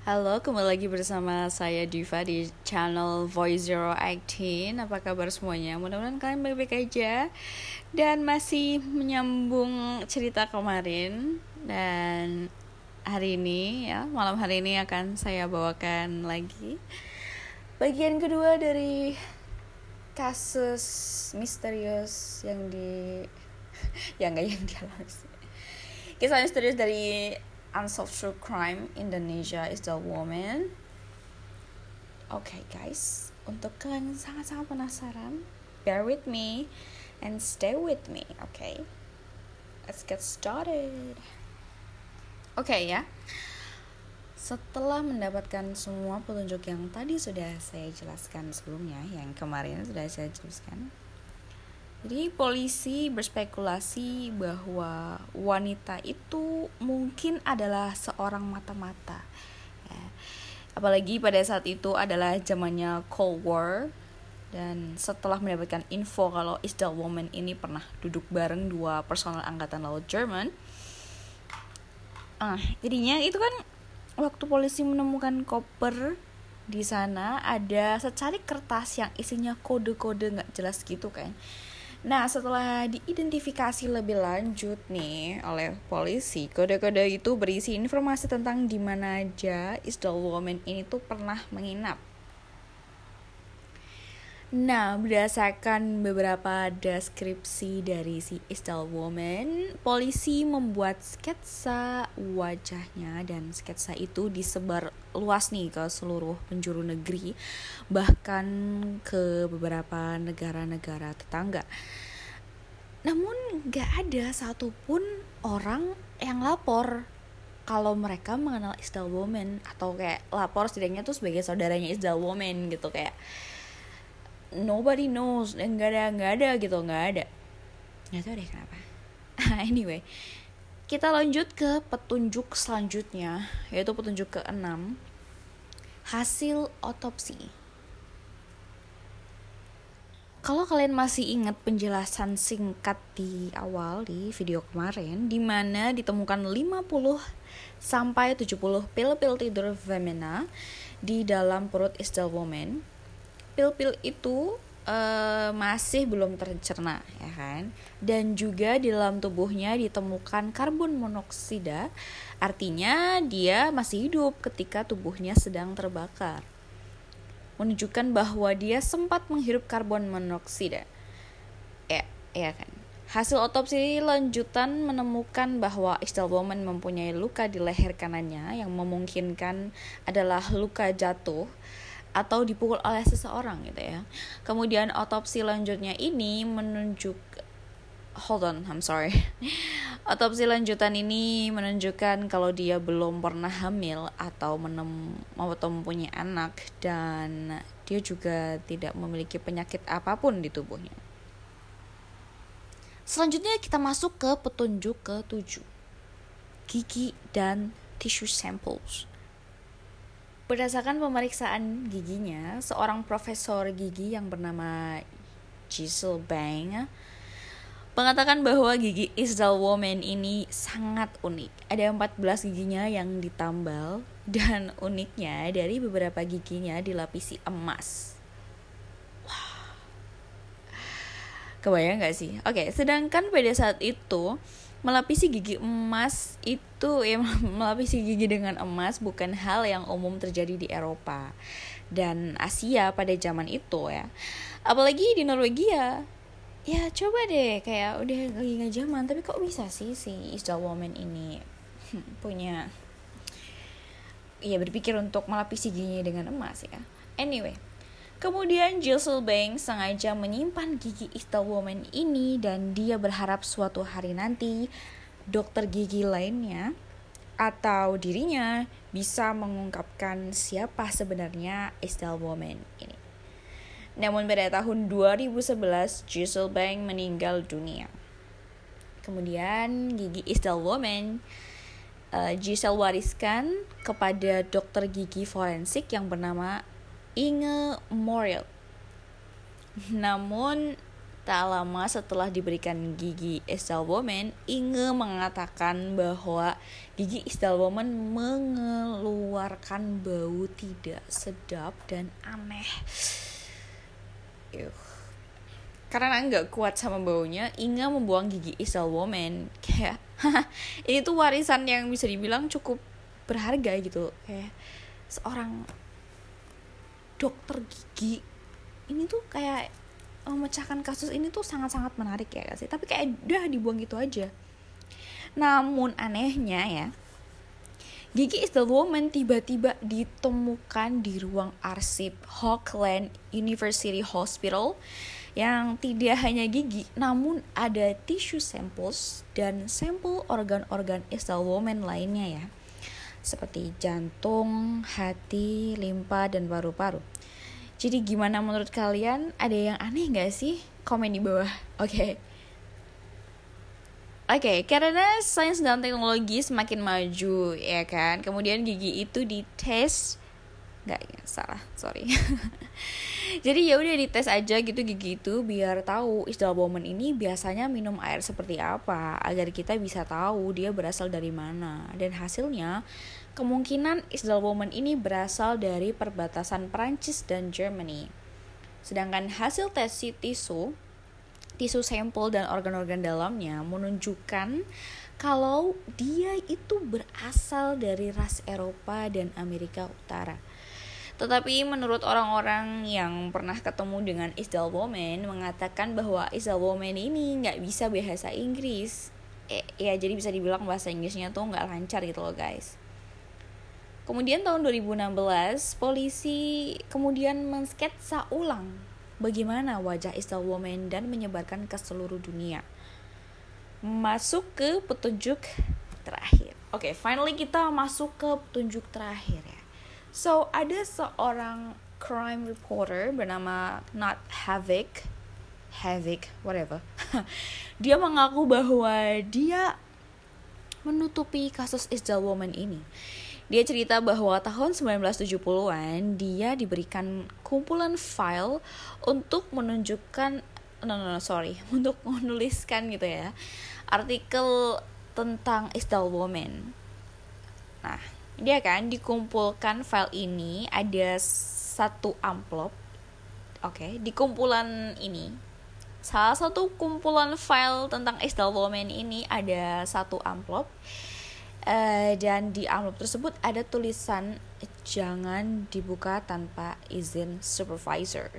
Halo, kembali lagi bersama saya Diva di channel Voice Zero 18 Apa kabar semuanya? Mudah-mudahan kalian baik-baik aja. Dan masih menyambung cerita kemarin. Dan hari ini ya, malam hari ini akan saya bawakan lagi Bagian kedua dari kasus misterius yang di yang gak yang dialami Kisah misterius dari unsolved true crime Indonesia is the woman. Oke okay, guys, untuk kalian yang sangat-sangat penasaran, bear with me and stay with me, oke? Okay? Let's get started. Oke okay, ya. Setelah mendapatkan semua petunjuk yang tadi sudah saya jelaskan sebelumnya, yang kemarin sudah saya jelaskan, jadi polisi berspekulasi bahwa wanita itu mungkin adalah seorang mata-mata. Ya. Apalagi pada saat itu adalah zamannya Cold War dan setelah mendapatkan info kalau Isdal Woman ini pernah duduk bareng dua personel angkatan laut Jerman. Ah, jadinya itu kan waktu polisi menemukan koper di sana ada secari kertas yang isinya kode-kode nggak -kode jelas gitu kan Nah, setelah diidentifikasi lebih lanjut nih oleh polisi, kode-kode itu berisi informasi tentang di mana aja Isdal Woman ini tuh pernah menginap. Nah, berdasarkan beberapa deskripsi dari si Isdal Woman, polisi membuat sketsa wajahnya dan sketsa itu disebar luas nih ke seluruh penjuru negeri, bahkan ke beberapa negara-negara tetangga. Namun gak ada satupun orang yang lapor kalau mereka mengenal Isdal Woman atau kayak lapor setidaknya tuh sebagai saudaranya Isdal Woman gitu kayak nobody knows nggak ada nggak ada gitu nggak ada. Nggak tahu deh kenapa. Anyway kita lanjut ke petunjuk selanjutnya yaitu petunjuk keenam hasil otopsi. Kalau kalian masih ingat penjelasan singkat di awal di video kemarin di mana ditemukan 50 sampai 70 pil-pil tidur femina di dalam perut Estelle Woman pil-pil itu uh, masih belum tercerna ya kan? Dan juga di dalam tubuhnya ditemukan karbon monoksida. Artinya dia masih hidup ketika tubuhnya sedang terbakar. Menunjukkan bahwa dia sempat menghirup karbon monoksida. Ya ya kan? Hasil otopsi lanjutan menemukan bahwa Estelle Bowman mempunyai luka di leher kanannya yang memungkinkan adalah luka jatuh atau dipukul oleh seseorang gitu ya. Kemudian otopsi lanjutnya ini menunjuk hold on, I'm sorry. Otopsi lanjutan ini menunjukkan kalau dia belum pernah hamil atau menem atau mempunyai anak dan dia juga tidak memiliki penyakit apa pun di tubuhnya. Selanjutnya kita masuk ke petunjuk ke-7. Gigi dan tissue samples. Berdasarkan pemeriksaan giginya, seorang profesor gigi yang bernama Giselle Bang mengatakan bahwa gigi Isdal Woman ini sangat unik. Ada 14 giginya yang ditambal dan uniknya dari beberapa giginya dilapisi emas. Wah. Kebayang gak sih? Oke, sedangkan pada saat itu melapisi gigi emas itu ya melapisi gigi dengan emas bukan hal yang umum terjadi di Eropa dan Asia pada zaman itu ya. Apalagi di Norwegia. Ya coba deh kayak udah lagi nggak zaman tapi kok bisa sih si Isdal Woman ini punya ya berpikir untuk melapisi giginya dengan emas ya? Anyway Kemudian Giselle Banks sengaja menyimpan gigi Istel Woman ini dan dia berharap suatu hari nanti dokter gigi lainnya atau dirinya bisa mengungkapkan siapa sebenarnya Estelle Woman ini. Namun pada tahun 2011 Giselle Banks meninggal dunia. Kemudian gigi Estelle Woman uh, Giselle wariskan kepada dokter gigi forensik yang bernama Inge Moriel. Namun tak lama setelah diberikan gigi Estelle Woman, Inge mengatakan bahwa gigi Estelle Woman mengeluarkan bau tidak sedap dan aneh. Yuh. Karena nggak kuat sama baunya, Inga membuang gigi Isel Woman. Kayak, ini tuh warisan yang bisa dibilang cukup berharga gitu. Kayak seorang dokter gigi. Ini tuh kayak memecahkan kasus ini tuh sangat-sangat menarik ya sih? Tapi kayak udah dibuang gitu aja. Namun anehnya ya Gigi is the woman tiba-tiba ditemukan di ruang arsip Hawkland University Hospital yang tidak hanya gigi namun ada tisu samples dan sampel organ-organ Estelle Woman lainnya ya seperti jantung, hati, limpa, dan paru-paru. Jadi gimana menurut kalian? Ada yang aneh gak sih? Komen di bawah. Oke. Okay. Oke, okay, karena sains dan teknologi semakin maju, ya kan. Kemudian gigi itu dites, nggak salah, sorry. Jadi ya udah dites aja gitu gigi itu biar tahu istilah Bowman ini biasanya minum air seperti apa agar kita bisa tahu dia berasal dari mana. Dan hasilnya Kemungkinan Isdalwoman ini berasal dari perbatasan Prancis dan Germany. Sedangkan hasil tes tisu, tisu sampel dan organ-organ dalamnya menunjukkan kalau dia itu berasal dari ras Eropa dan Amerika Utara. Tetapi menurut orang-orang yang pernah ketemu dengan Isdal Woman mengatakan bahwa Isdal Woman ini nggak bisa bahasa Inggris. Eh, ya jadi bisa dibilang bahasa Inggrisnya tuh nggak lancar gitu loh guys. Kemudian tahun 2016, polisi kemudian mensketsa ulang bagaimana wajah Estelle Woman dan menyebarkan ke seluruh dunia. Masuk ke petunjuk terakhir. Oke, okay, finally kita masuk ke petunjuk terakhir ya. So, ada seorang crime reporter bernama Not Havoc, Havoc, whatever. dia mengaku bahwa dia menutupi kasus Estelle Woman ini dia cerita bahwa tahun 1970-an dia diberikan kumpulan file untuk menunjukkan no no, no sorry untuk menuliskan gitu ya artikel tentang Estelle Woman. Nah, dia kan dikumpulkan file ini ada satu amplop. Oke, okay, di kumpulan ini salah satu kumpulan file tentang Estelle Woman ini ada satu amplop Uh, dan di amplop tersebut ada tulisan jangan dibuka tanpa izin supervisor.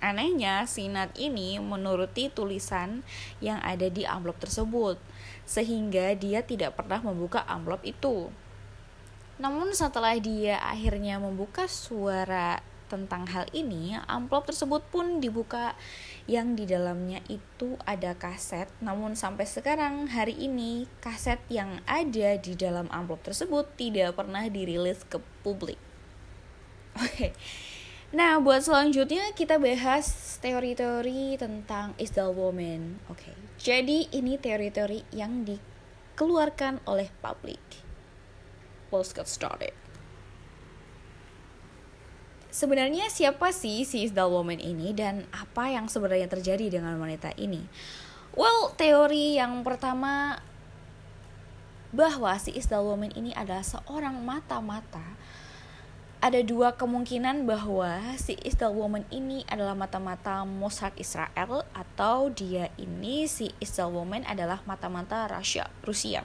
Anehnya, Sinat ini menuruti tulisan yang ada di amplop tersebut, sehingga dia tidak pernah membuka amplop itu. Namun setelah dia akhirnya membuka suara tentang hal ini, amplop tersebut pun dibuka yang di dalamnya itu ada kaset. Namun sampai sekarang hari ini kaset yang ada di dalam amplop tersebut tidak pernah dirilis ke publik. Oke. Nah, buat selanjutnya kita bahas teori-teori tentang Isdal Woman. Oke. Jadi ini teori-teori yang dikeluarkan oleh publik. Let's get started sebenarnya siapa sih si Isdal Woman ini dan apa yang sebenarnya terjadi dengan wanita ini? Well, teori yang pertama bahwa si Isdal Woman ini adalah seorang mata-mata. Ada dua kemungkinan bahwa si Isdal Woman ini adalah mata-mata Mossad Israel atau dia ini si Isdal Woman adalah mata-mata Rusia. Rusia.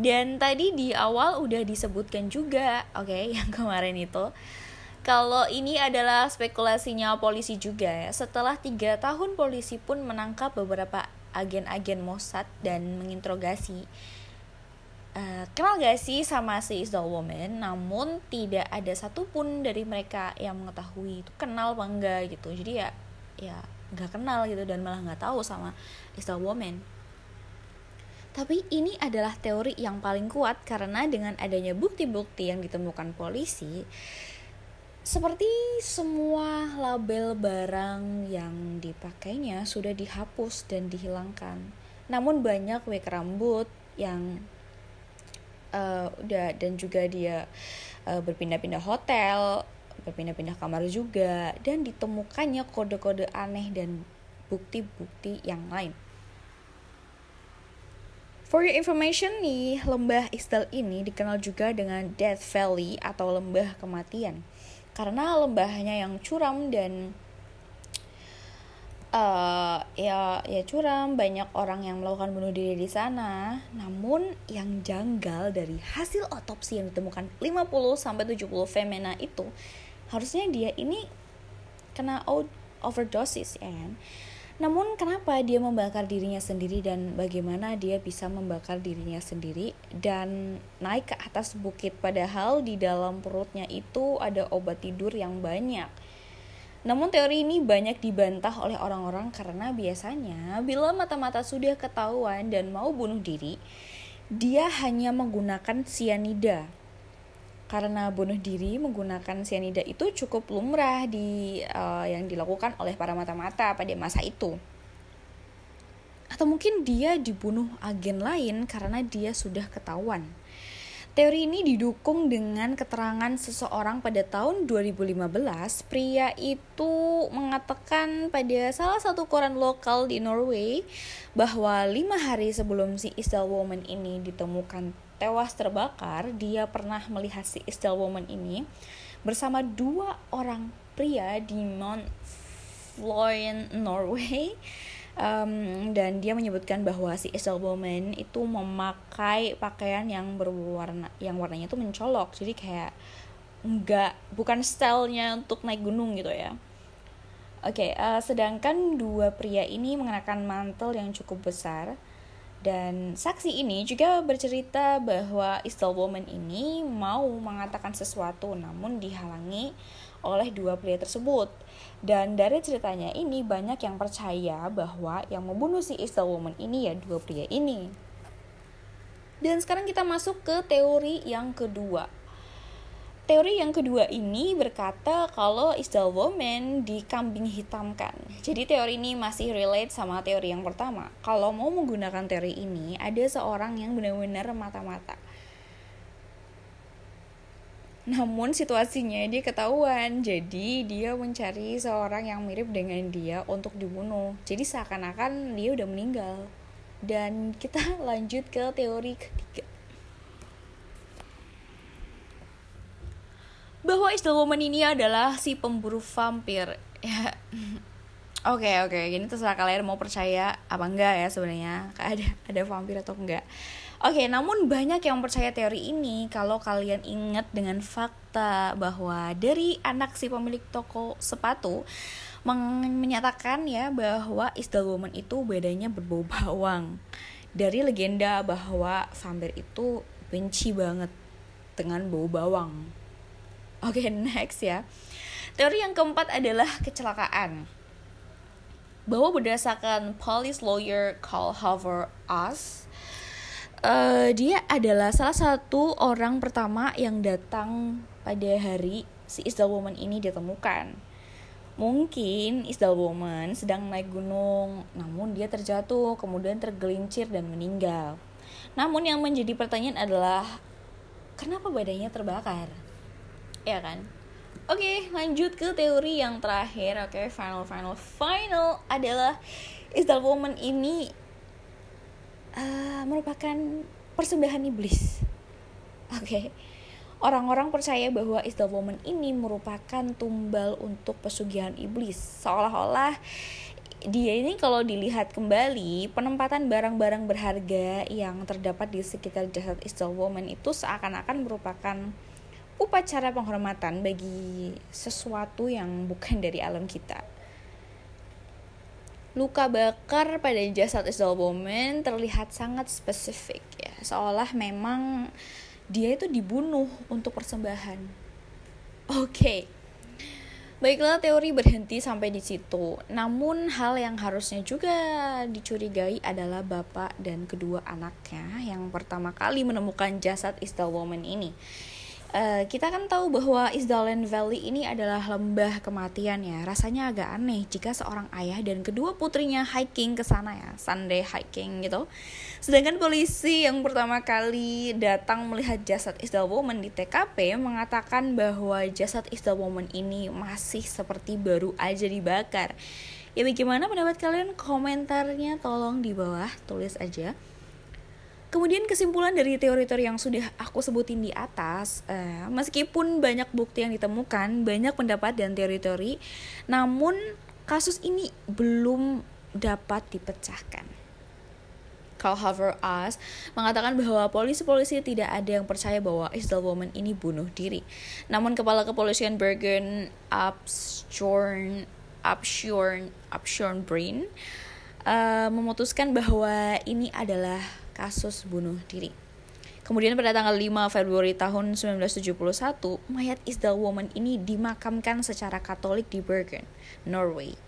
Dan tadi di awal udah disebutkan juga, oke, okay, yang kemarin itu kalau ini adalah spekulasinya polisi juga ya. Setelah tiga tahun polisi pun menangkap beberapa agen-agen Mossad dan menginterogasi. Uh, kenal gak sih sama si Isdal Woman? Namun tidak ada satupun dari mereka yang mengetahui itu kenal apa enggak gitu. Jadi ya ya nggak kenal gitu dan malah nggak tahu sama Isdal Woman tapi ini adalah teori yang paling kuat karena dengan adanya bukti-bukti yang ditemukan polisi seperti semua label barang yang dipakainya sudah dihapus dan dihilangkan. Namun banyak wig rambut yang uh, udah dan juga dia uh, berpindah-pindah hotel, berpindah-pindah kamar juga dan ditemukannya kode-kode aneh dan bukti-bukti yang lain. For your information nih, lembah Isdal ini dikenal juga dengan Death Valley atau lembah kematian. Karena lembahnya yang curam dan uh, ya ya curam, banyak orang yang melakukan bunuh diri di sana. Namun yang janggal dari hasil otopsi yang ditemukan 50 sampai 70 femena itu harusnya dia ini kena overdosis ya kan namun kenapa dia membakar dirinya sendiri dan bagaimana dia bisa membakar dirinya sendiri dan naik ke atas bukit padahal di dalam perutnya itu ada obat tidur yang banyak. Namun teori ini banyak dibantah oleh orang-orang karena biasanya bila mata-mata sudah ketahuan dan mau bunuh diri, dia hanya menggunakan sianida karena bunuh diri menggunakan sianida itu cukup lumrah di uh, yang dilakukan oleh para mata-mata pada masa itu. Atau mungkin dia dibunuh agen lain karena dia sudah ketahuan. Teori ini didukung dengan keterangan seseorang pada tahun 2015. Pria itu mengatakan pada salah satu koran lokal di Norway bahwa lima hari sebelum si Isdal Woman ini ditemukan tewas terbakar, dia pernah melihat si Isdal Woman ini bersama dua orang pria di Mount Florian, Norway. Um, dan dia menyebutkan bahwa si Estelle Bowman itu memakai pakaian yang berwarna yang warnanya itu mencolok. Jadi kayak enggak bukan stylenya untuk naik gunung gitu ya. Oke okay, uh, sedangkan dua pria ini mengenakan mantel yang cukup besar dan saksi ini juga bercerita bahwa Estelle Bowman ini mau mengatakan sesuatu namun dihalangi oleh dua pria tersebut. Dan dari ceritanya ini banyak yang percaya bahwa yang membunuh si Istel Woman ini ya dua pria ini. Dan sekarang kita masuk ke teori yang kedua. Teori yang kedua ini berkata kalau Istel Woman dikambing hitamkan. Jadi teori ini masih relate sama teori yang pertama. Kalau mau menggunakan teori ini, ada seorang yang benar-benar mata-mata namun situasinya dia ketahuan, jadi dia mencari seorang yang mirip dengan dia untuk dibunuh. Jadi seakan-akan dia udah meninggal. Dan kita lanjut ke teori ketiga. Bahwa Woman ini adalah si pemburu vampir. Ya. Oke okay, oke, okay. gini terserah kalian mau percaya apa enggak ya sebenarnya ada ada vampir atau enggak. Oke, namun banyak yang percaya teori ini kalau kalian ingat dengan fakta bahwa dari anak si pemilik toko sepatu menyatakan ya bahwa Isdal Woman itu bedanya berbau bawang. Dari legenda bahwa vampir itu benci banget dengan bau bawang. Oke, next ya. Teori yang keempat adalah kecelakaan bahwa berdasarkan police lawyer Carl Hover Us uh, dia adalah salah satu orang pertama yang datang pada hari si Isdal Woman ini ditemukan. Mungkin Isdal Woman sedang naik gunung, namun dia terjatuh, kemudian tergelincir dan meninggal. Namun yang menjadi pertanyaan adalah kenapa badannya terbakar? Ya kan? Oke, lanjut ke teori yang terakhir. Oke, final final final adalah Isdal Woman ini uh, merupakan persembahan iblis. Oke. Okay. Orang-orang percaya bahwa Isdal Woman ini merupakan tumbal untuk pesugihan iblis. Seolah-olah dia ini kalau dilihat kembali penempatan barang-barang berharga yang terdapat di sekitar jasad Isdal Woman itu seakan-akan merupakan upacara penghormatan bagi sesuatu yang bukan dari alam kita. Luka bakar pada jasad Isdal Bowman terlihat sangat spesifik ya, seolah memang dia itu dibunuh untuk persembahan. Oke. Okay. Baiklah teori berhenti sampai di situ. Namun hal yang harusnya juga dicurigai adalah bapak dan kedua anaknya yang pertama kali menemukan jasad Isdal Woman ini. Uh, kita kan tahu bahwa Isdalen Valley ini adalah lembah kematian ya. Rasanya agak aneh jika seorang ayah dan kedua putrinya hiking ke sana ya, Sunday hiking gitu. Sedangkan polisi yang pertama kali datang melihat jasad Isdal Woman di TKP mengatakan bahwa jasad Isdal Woman ini masih seperti baru aja dibakar. Ya bagaimana pendapat kalian? Komentarnya tolong di bawah tulis aja. Kemudian kesimpulan dari teori-teori yang sudah aku sebutin di atas, uh, meskipun banyak bukti yang ditemukan, banyak pendapat dan teori-teori, namun kasus ini belum dapat dipecahkan. Carl Hover Us mengatakan bahwa polisi-polisi tidak ada yang percaya bahwa Isdal Woman ini bunuh diri. Namun kepala kepolisian Bergen Upshorn Upshorn Upshorn Brain uh, memutuskan bahwa ini adalah kasus bunuh diri. Kemudian pada tanggal 5 Februari tahun 1971, mayat Isdal Woman ini dimakamkan secara katolik di Bergen, Norway,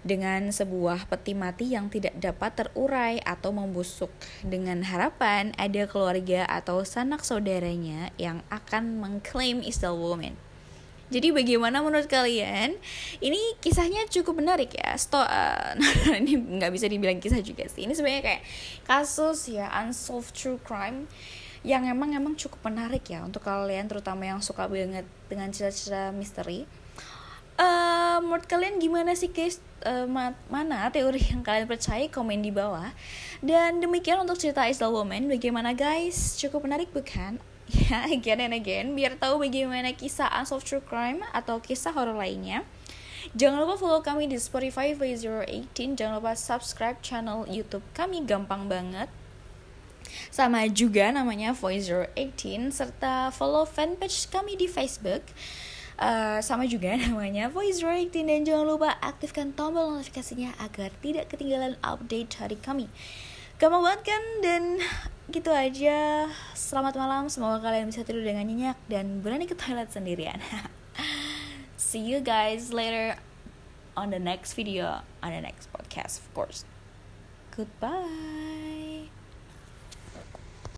dengan sebuah peti mati yang tidak dapat terurai atau membusuk, dengan harapan ada keluarga atau sanak saudaranya yang akan mengklaim Isdal Woman. Jadi bagaimana menurut kalian? Ini kisahnya cukup menarik ya. Sto uh, ini nggak bisa dibilang kisah juga sih. Ini sebenarnya kayak kasus ya unsolved true crime yang emang emang cukup menarik ya untuk kalian terutama yang suka banget dengan cerita-cerita misteri. Uh, menurut kalian gimana sih guys uh, ma mana teori yang kalian percaya komen di bawah dan demikian untuk cerita Isla Woman bagaimana guys cukup menarik bukan ya again and again biar tahu bagaimana kisah unsolved true crime atau kisah horor lainnya. Jangan lupa follow kami di Spotify V018. Jangan lupa subscribe channel YouTube kami gampang banget. Sama juga namanya Voice018 serta follow fanpage kami di Facebook. Uh, sama juga namanya Voice 18 dan jangan lupa aktifkan tombol notifikasinya agar tidak ketinggalan update dari kami. Gampang banget kan dan gitu aja. Selamat malam semoga kalian bisa tidur dengan nyenyak dan berani ke toilet sendirian. See you guys later on the next video on the next podcast of course. Goodbye